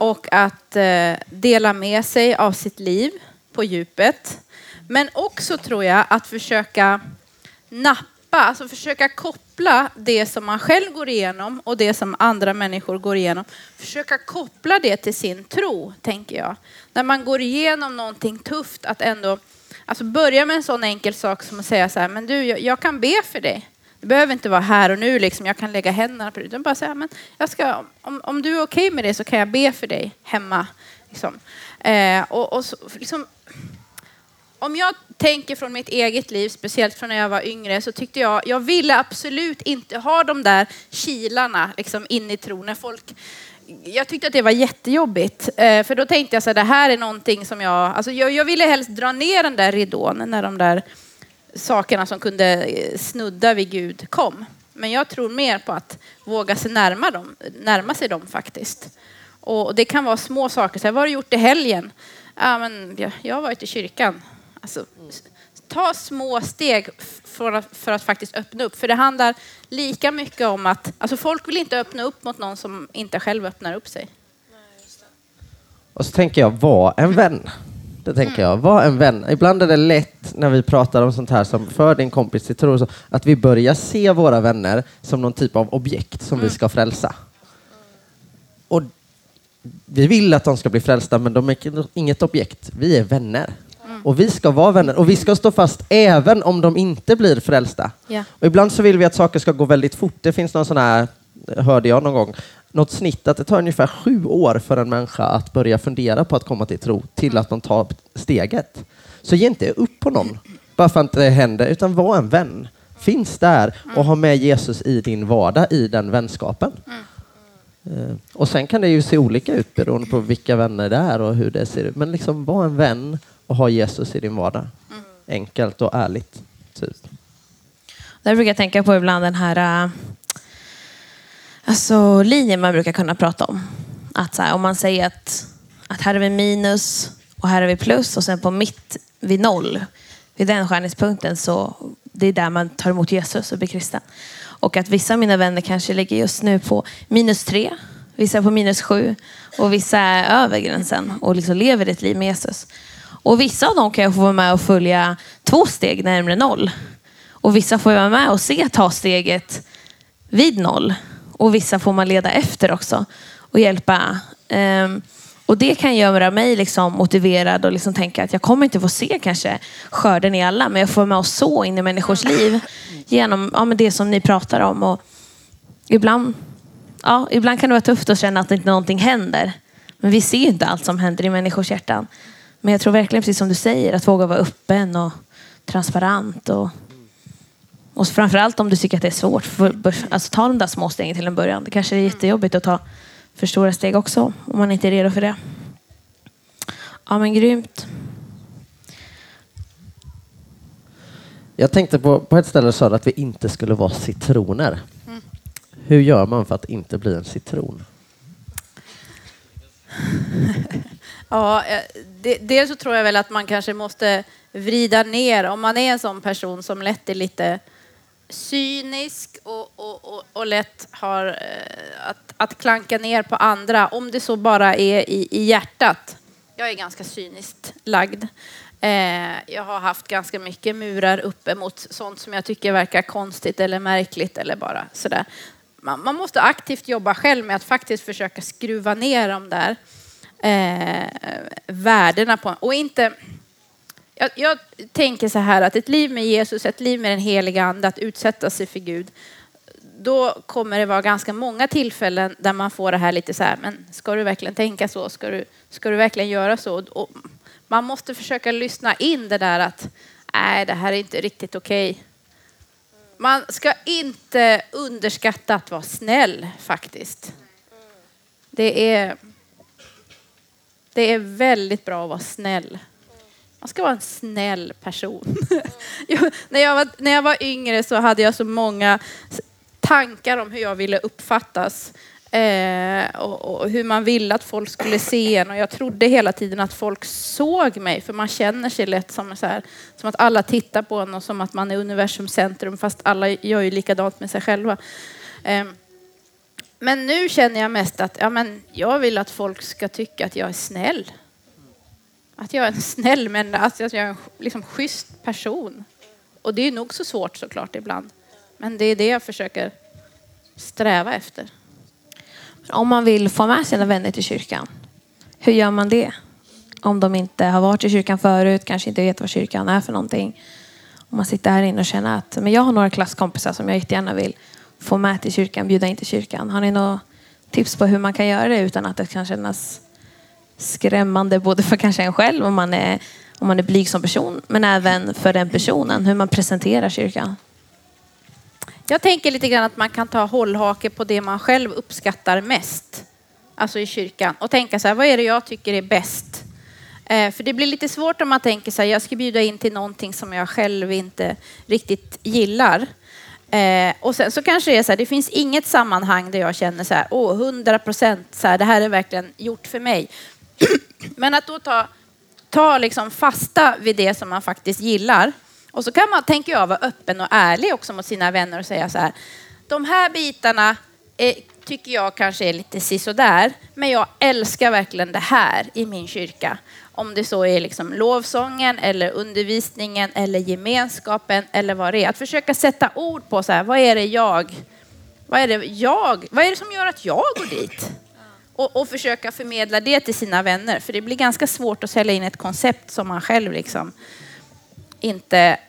och att eh, dela med sig av sitt liv på djupet. Men också tror jag att försöka nappa, alltså försöka koppla det som man själv går igenom och det som andra människor går igenom. Försöka koppla det till sin tro, tänker jag. När man går igenom någonting tufft, att ändå alltså börja med en sån enkel sak som att säga så här, men du, jag, jag kan be för dig. Det behöver inte vara här och nu, liksom. jag kan lägga händerna på det. Utan bara säga, men jag ska, om, om du är okej okay med det så kan jag be för dig hemma. Liksom. Eh, och, och så, liksom, om jag tänker från mitt eget liv, speciellt från när jag var yngre, så tyckte jag, jag ville absolut inte ha de där kilarna liksom, in i tron. Folk, jag tyckte att det var jättejobbigt, eh, för då tänkte jag så här, det här är någonting som jag, alltså jag, jag ville helst dra ner den där ridån när de där sakerna som kunde eh, snudda vid Gud kom. Men jag tror mer på att våga sig närma, dem, närma sig dem faktiskt. Och det kan vara små saker. Så här, vad har du gjort i helgen? Ja, men jag, jag har varit i kyrkan. Alltså, ta små steg för att, för att faktiskt öppna upp. För det handlar lika mycket om att alltså folk vill inte öppna upp mot någon som inte själv öppnar upp sig. Och så tänker jag, var en vän. Det tänker jag. Var en vän. Ibland är det lätt när vi pratar om sånt här som för din kompis till tro, att vi börjar se våra vänner som någon typ av objekt som mm. vi ska frälsa. Och vi vill att de ska bli frälsta, men de är inget objekt. Vi är vänner. Och vi ska vara vänner och vi ska stå fast även om de inte blir frälsta. Yeah. Och ibland så vill vi att saker ska gå väldigt fort. Det finns någon sån här, hörde jag någon gång, något snitt att det tar ungefär sju år för en människa att börja fundera på att komma till tro till att de tar steget. Så ge inte upp på någon bara för att det händer, utan var en vän. Finns där och ha med Jesus i din vardag i den vänskapen. Eh, och sen kan det ju se olika ut beroende på vilka vänner det är och hur det ser ut. Men liksom var en vän och ha Jesus i din vardag. Enkelt och ärligt. Typ. Där brukar jag tänka på ibland den här eh, alltså, linjer man brukar kunna prata om. Att så här, om man säger att, att här är vi minus och här är vi plus och sen på mitt vid noll, vid den skärningspunkten så det är där man tar emot Jesus och blir kristen. Och att vissa av mina vänner kanske ligger just nu på minus tre, vissa på minus sju och vissa är över gränsen och liksom lever ett liv med Jesus. Och vissa av dem kan jag få vara med och följa två steg närmare noll. Och vissa får jag vara med och se ta steget vid noll. Och vissa får man leda efter också och hjälpa. Um, och det kan göra mig liksom motiverad och liksom tänka att jag kommer inte få se kanske skörden i alla, men jag får vara med och så in i människors liv genom ja, men det som ni pratar om. Och ibland, ja, ibland kan det vara tufft att känna att inte någonting händer. Men vi ser inte allt som händer i människors hjärtan. Men jag tror verkligen, precis som du säger, att våga vara öppen och transparent. Och, och framförallt om du tycker att det är svårt, för, alltså ta de där små stegen till en början. Det kanske är jättejobbigt att ta för stora steg också, om man inte är redo för det. Ja, men grymt. Jag tänkte på, på ett ställe sa du att vi inte skulle vara citroner. Mm. Hur gör man för att inte bli en citron? *laughs* Ja, eh, det, dels så tror jag väl att man kanske måste vrida ner, om man är en sån person som lätt är lite cynisk och, och, och, och lätt har eh, att, att klanka ner på andra, om det så bara är i, i hjärtat. Jag är ganska cyniskt lagd. Eh, jag har haft ganska mycket murar uppe mot sånt som jag tycker verkar konstigt eller märkligt eller bara sådär. Man, man måste aktivt jobba själv med att faktiskt försöka skruva ner de där eh, värdena på och inte jag, jag, tänker så här att ett liv med Jesus, ett liv med den heliga ande, att utsätta sig för Gud, då kommer det vara ganska många tillfällen där man får det här lite så här, men ska du verkligen tänka så? Ska du, ska du verkligen göra så? Och man måste försöka lyssna in det där att nej, det här är inte riktigt okej. Okay. Man ska inte underskatta att vara snäll faktiskt. Det är det är väldigt bra att vara snäll. Man ska vara en snäll person. *laughs* när, jag var, när jag var yngre så hade jag så många tankar om hur jag ville uppfattas. Eh, och, och, hur man ville att folk skulle se en. Och jag trodde hela tiden att folk såg mig, för man känner sig lätt som, så här, som att alla tittar på en och som att man är universums centrum, fast alla gör ju likadant med sig själva. Eh, men nu känner jag mest att ja, men jag vill att folk ska tycka att jag är snäll. Att jag är en snäll men alltså att jag är en liksom, schysst person. Och det är nog så svårt såklart ibland. Men det är det jag försöker sträva efter. Om man vill få med sina vänner till kyrkan, hur gör man det? Om de inte har varit i kyrkan förut, kanske inte vet vad kyrkan är för någonting. Om man sitter här inne och känner att men jag har några klasskompisar som jag jättegärna vill få med till kyrkan, bjuda in till kyrkan. Har ni några tips på hur man kan göra det utan att det kan kännas skrämmande både för kanske en själv om man är, om man är blyg som person men även för den personen, hur man presenterar kyrkan? Jag tänker lite grann att man kan ta hållhake på det man själv uppskattar mest, alltså i kyrkan, och tänka så här, vad är det jag tycker är bäst? Eh, för det blir lite svårt om man tänker så här, jag ska bjuda in till någonting som jag själv inte riktigt gillar. Eh, och sen så kanske det är så här, det finns inget sammanhang där jag känner så här, åh, hundra procent, så här, det här är verkligen gjort för mig. Men att då ta, ta liksom fasta vid det som man faktiskt gillar. Och så kan man, tänker jag, vara öppen och ärlig också mot sina vänner och säga så här, de här bitarna är, tycker jag kanske är lite sisådär, men jag älskar verkligen det här i min kyrka. Om det så är liksom lovsången eller undervisningen eller gemenskapen eller vad det är. Att försöka sätta ord på så här, vad är det jag, vad är det jag, vad är det som gör att jag går dit? Och, och försöka förmedla det till sina vänner. För det blir ganska svårt att sälja in ett koncept som man själv liksom inte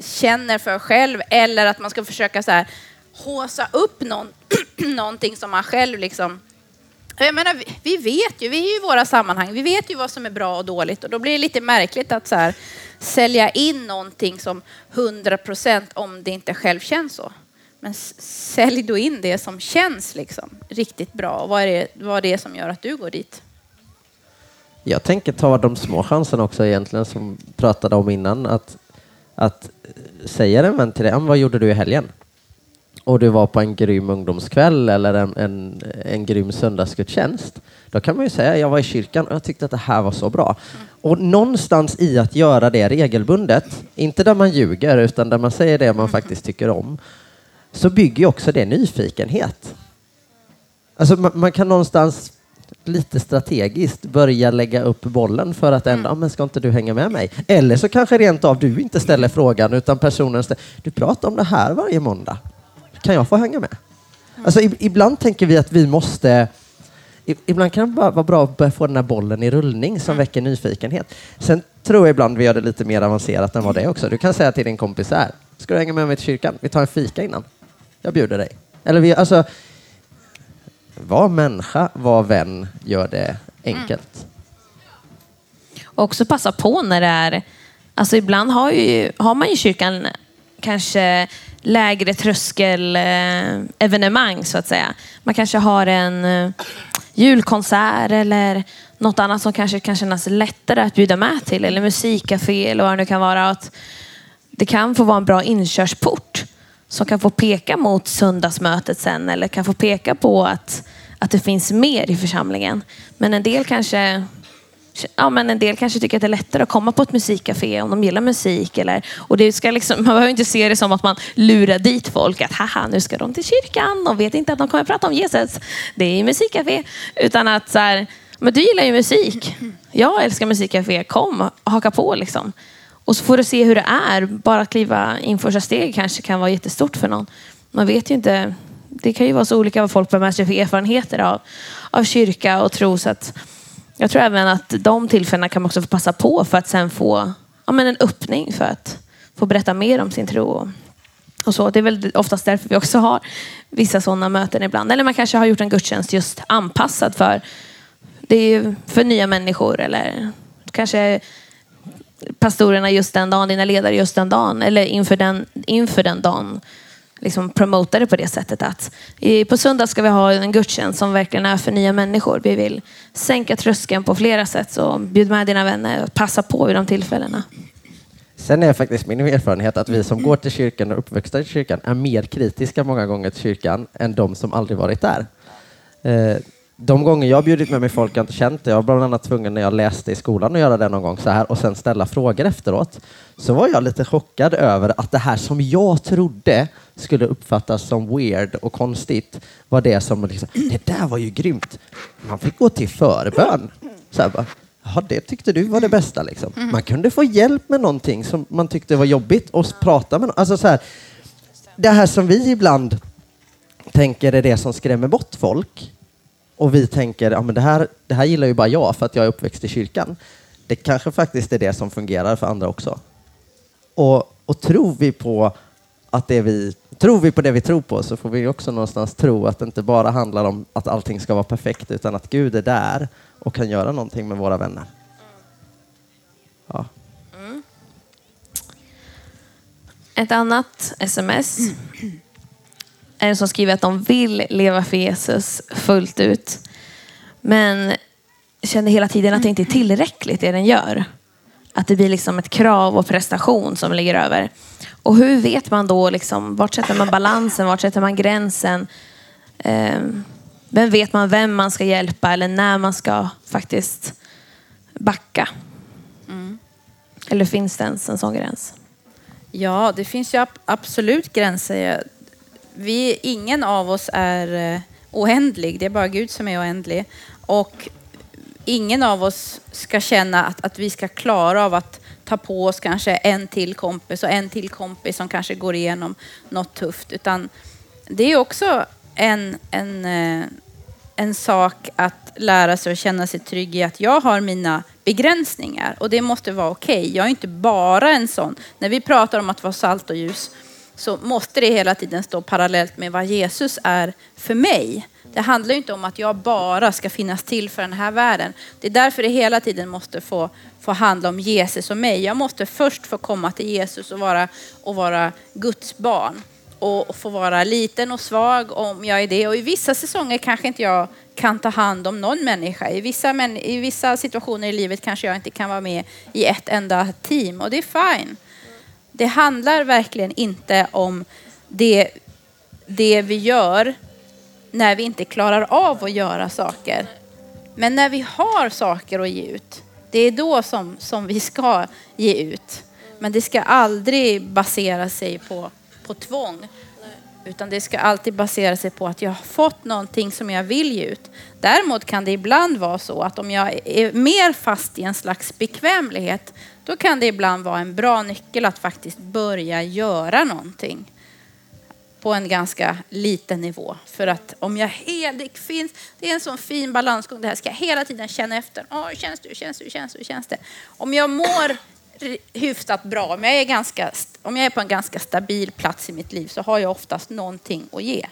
känner för själv. Eller att man ska försöka så här, håsa upp någon, *clears throat* någonting som man själv liksom jag menar, vi vet ju, vi är ju i våra sammanhang, vi vet ju vad som är bra och dåligt och då blir det lite märkligt att så här, sälja in någonting som 100 procent om det inte själv känns så. Men sälj då in det som känns liksom riktigt bra och vad är, det, vad är det som gör att du går dit? Jag tänker ta de små chanserna också egentligen som pratade om innan. Att, att säga en vän till dig, vad gjorde du i helgen? och du var på en grym ungdomskväll eller en, en, en grym söndagsgudstjänst, då kan man ju säga jag var i kyrkan och jag tyckte att det här var så bra. Och någonstans i att göra det regelbundet, inte där man ljuger utan där man säger det man faktiskt tycker om, så bygger också det nyfikenhet. Alltså man, man kan någonstans lite strategiskt börja lägga upp bollen för att ändå, mm. men ska inte du hänga med mig? Eller så kanske rent av du inte ställer frågan utan personen ställer, du pratar om det här varje måndag kan jag få hänga med? Alltså, ibland tänker vi att vi måste Ibland kan det bara vara bra att börja få den här bollen i rullning som mm. väcker nyfikenhet. Sen tror jag ibland vi gör det lite mer avancerat än vad det är också. Du kan säga till din kompis här, ska du hänga med mig till kyrkan? Vi tar en fika innan. Jag bjuder dig. Eller vi, alltså, var människa, var vän, gör det enkelt. Mm. Också passa på när det är, alltså ibland har, ju, har man i kyrkan kanske lägre tröskel eh, evenemang så att säga. Man kanske har en eh, julkonsert eller något annat som kanske kan kännas lättare att bjuda med till eller musikcafé eller vad det nu kan vara. Att det kan få vara en bra inkörsport som kan få peka mot söndagsmötet sen eller kan få peka på att, att det finns mer i församlingen. Men en del kanske ja, men en del kanske tycker att det är lättare att komma på ett musikcafé om de gillar musik. Eller, och det ska liksom, *laughs* man behöver inte se det som att man lurar dit folk. Att haha, nu ska de till kyrkan. De vet inte att de kommer att prata om Jesus. Det är musikcafé. Utan att så här, men du gillar ju musik. Jag älskar musikcafé. Kom, haka på liksom. Och så får du se hur det är. Bara att kliva in första steg kanske kan vara jättestort för någon. Man vet ju inte. Det kan ju vara så olika vad folk bär med sig för erfarenheter av, av kyrka och tro. Så att, jag tror även att de tillfällena kan man också få passa på för att sen få ja, men en öppning för att få berätta mer om sin tro. Och, så. Det är väl oftast därför vi också har vissa sådana möten ibland. Eller man kanske har gjort en gudstjänst just anpassad för, det är för nya människor. Eller kanske pastorerna just den dagen, dina ledare just den dagen. Eller inför den, inför den dagen liksom promota det på det sättet att på söndag ska vi ha en gudstjänst som verkligen är för nya människor. Vi vill sänka tröskeln på flera sätt. Så bjud med dina vänner och passa på vid de tillfällena. Sen är faktiskt min erfarenhet att vi som går till kyrkan och uppväxta i kyrkan är mer kritiska många gånger till kyrkan än de som aldrig varit där. Eh, de gånger jag bjudit med mig folk jag inte känt, jag var bland annat tvungen när jag läste i skolan att göra det någon gång så här och sen ställa frågor efteråt, så var jag lite chockad över att det här som jag trodde skulle uppfattas som weird och konstigt var det som liksom, det där var ju grymt. Man fick gå till förbön. Så här bara, Ja, det tyckte du var det bästa. Liksom. Man kunde få hjälp med någonting som man tyckte var jobbigt och prata med någon. Alltså, så här, det här som vi ibland tänker är det som skrämmer bort folk och vi tänker ja, det, här, det här gillar ju bara jag för att jag är uppväxt i kyrkan. Det kanske faktiskt är det som fungerar för andra också. Och, och tror vi på att det vi tror vi på det vi tror på så får vi också någonstans tro att det inte bara handlar om att allting ska vara perfekt utan att Gud är där och kan göra någonting med våra vänner. Ja. Mm. Ett annat sms en som skriver att de vill leva för Jesus fullt ut. Men känner hela tiden att det inte är tillräckligt det den gör. Att det blir liksom ett krav och prestation som ligger över. Och hur vet man då, liksom, vart sätter man balansen, vart sätter man gränsen? Eh, vem vet man vem man ska hjälpa eller när man ska faktiskt backa? Eller finns det ens en sån gräns? Ja, det finns ju absolut gränser. Vi, ingen av oss är eh, oändlig. Det är bara Gud som är oändlig. Och ingen av oss ska känna att, att vi ska klara av att ta på oss kanske en till kompis och en till kompis som kanske går igenom något tufft. Utan det är också en, en, eh, en sak att lära sig och känna sig trygg i att jag har mina begränsningar och det måste vara okej. Jag är inte bara en sån. När vi pratar om att vara salt och ljus så måste det hela tiden stå parallellt med vad Jesus är för mig. Det handlar ju inte om att jag bara ska finnas till för den här världen. Det är därför det hela tiden måste få, få handla om Jesus och mig. Jag måste först få komma till Jesus och vara, och vara Guds barn. Och, och få vara liten och svag om jag är det. Och i vissa säsonger kanske inte jag kan ta hand om någon människa. I vissa, men, I vissa situationer i livet kanske jag inte kan vara med i ett enda team. Och det är fine. Det handlar verkligen inte om det, det vi gör när vi inte klarar av att göra saker. Men när vi har saker att ge ut, det är då som, som vi ska ge ut. Men det ska aldrig basera sig på, på tvång. Utan det ska alltid basera sig på att jag har fått någonting som jag vill ge ut. Däremot kan det ibland vara så att om jag är mer fast i en slags bekvämlighet, då kan det ibland vara en bra nyckel att faktiskt börja göra någonting på en ganska liten nivå. För att om jag helt, det finns, det är en sån fin balansgång det här, ska jag hela tiden känna efter. Åh, hur känns det, känns det, känns det, känns det? Om jag mår hyfsat bra, om jag, är ganska, om jag är på en ganska stabil plats i mitt liv så har jag oftast någonting att ge.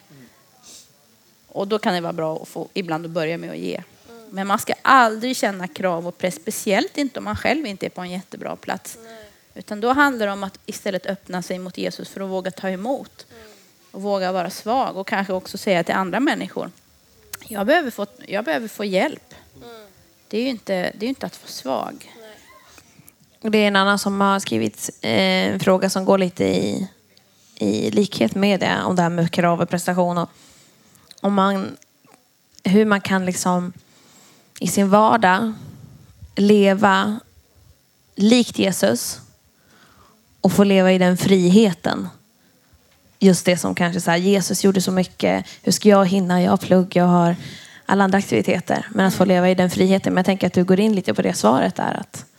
Och då kan det vara bra att få ibland att börja med att ge. Men man ska aldrig känna krav och press, speciellt inte om man själv inte är på en jättebra plats. Utan då handlar det om att istället öppna sig mot Jesus för att våga ta emot. Och våga vara svag och kanske också säga till andra människor. Jag behöver få, jag behöver få hjälp. Det är ju inte, det är inte att vara svag. Det är en annan som har skrivit eh, en fråga som går lite i, i likhet med det. Om det här med krav och prestation. Och om man, hur man kan liksom i sin vardag leva likt Jesus och få leva i den friheten. Just det som kanske så här, Jesus gjorde så mycket. Hur ska jag hinna? Jag har plugg, jag har alla andra aktiviteter. Men att få leva i den friheten. Men jag tänker att du går in lite på det svaret där. Att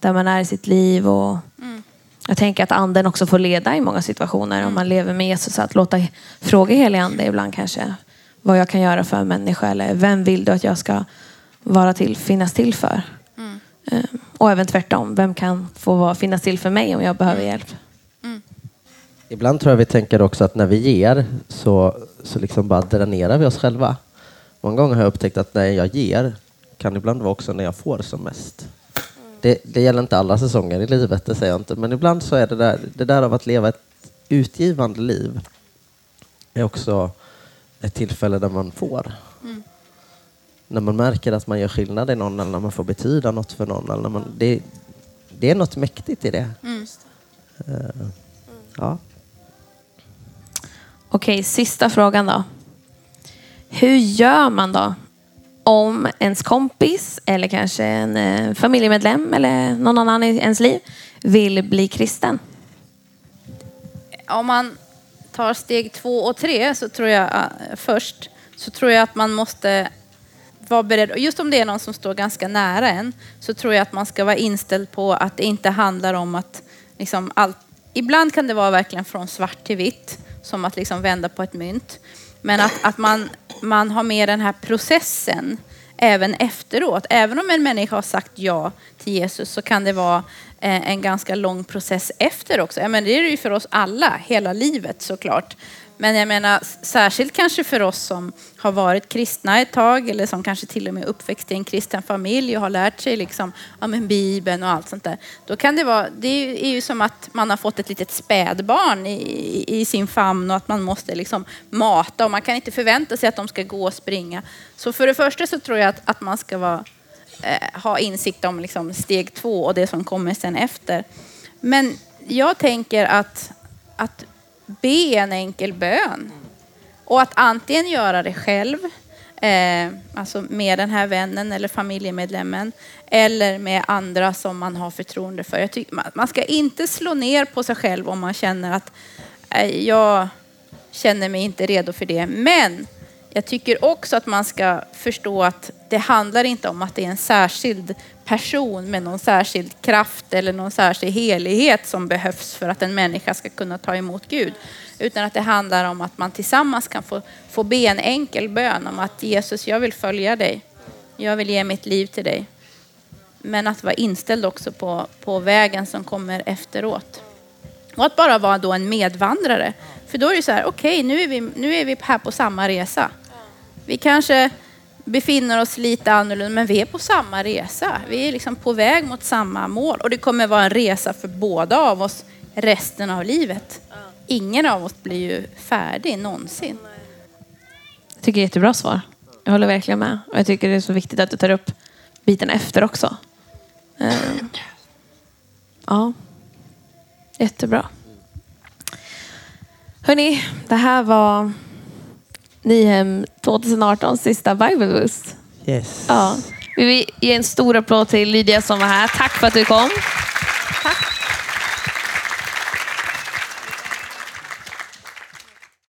där man är i sitt liv. Och Jag tänker att anden också får leda i många situationer. Om man lever med Jesus. Att låta fråga helig ande ibland kanske. Vad jag kan göra för en människa. Eller vem vill du att jag ska vara till, finnas till för? Eh, Och även tvärtom. Vem kan få vara, finnas till för mig om jag behöver hjälp? Ibland tror jag vi tänker också att när vi ger så, så liksom bara dränerar vi oss själva. Många gånger har jag upptäckt att när jag ger kan ibland vara också när jag får som mest. Det, det gäller inte alla säsonger i livet, det säger jag inte, men ibland så är det där, det där av att leva ett utgivande liv är också ett tillfälle där man får. När man märker att man gör skillnad i någon eller när man får betyda något för någon. Eller när man, det, det är något mäktigt i det. Eh, ja. Okej, sista frågan då. Hur gör man då om ens kompis eller kanske en eh, familjemedlem eller någon annan i ens liv vill bli kristen? om man tar steg två och tre så tror jag eh, först så tror jag att man måste vara beredd. Och just om det är någon som står ganska nära en så tror jag att man ska vara inställd på att det inte handlar om att liksom allt. Ibland kan det vara verkligen från svart till vitt som att liksom vända på ett mynt. Men att, att man, man har med den här processen även efteråt. Även om en människa har sagt ja till Jesus så kan det vara eh, en ganska lång process efter också. Jag det är det ju för oss alla, hela livet såklart. Men jag menar särskilt kanske för oss som har varit kristna ett tag eller som kanske till och med uppväxt i en kristen familj och har lärt sig liksom, ja, men Bibeln och allt sånt där. Då kan det vara, det är ju som att man har fått ett litet spädbarn i, i sin famn och att man måste liksom mata och man kan inte förvänta sig att de ska gå och springa. Så för det första så tror jag att, att man ska vara, eh, ha insikt om liksom steg två och det som kommer sen efter. Men jag tänker att, att be en enkel bön. Och att antingen göra det själv, eh, alltså med den här vännen eller familjemedlemmen, eller med andra som man har förtroende för. Jag tycker, man ska inte slå ner på sig själv om man känner att eh, jag känner mig inte redo för det. Men jag tycker också att man ska förstå att det handlar inte om att det är en särskild person med någon särskild kraft eller någon särskild helighet som behövs för att en människa ska kunna ta emot Gud. Utan att det handlar om att man tillsammans kan få, få be en enkel bön om att Jesus, jag vill följa dig. Jag vill ge mitt liv till dig. Men att vara inställd också på, på vägen som kommer efteråt. Och att bara vara då en medvandrare. För då är det så här, okej, okay, nu, är vi, nu är vi här på samma resa. Vi kanske befinner oss lite annorlunda, men vi är på samma resa. Vi är liksom på väg mot samma mål och det kommer vara en resa för båda av oss resten av livet. Ingen av oss blir ju färdig någonsin. Jag tycker det är ett jättebra svar. Jag håller verkligen med. Och jag tycker det är så viktigt att du tar upp biten efter också. Eh, ja, jättebra. Hörni, det här var Nyhem 2018 sista Bible Boost. Yes. Ja. Vi vill ge en stor applåd till Lydia som var här. Tack för att du kom. Tack.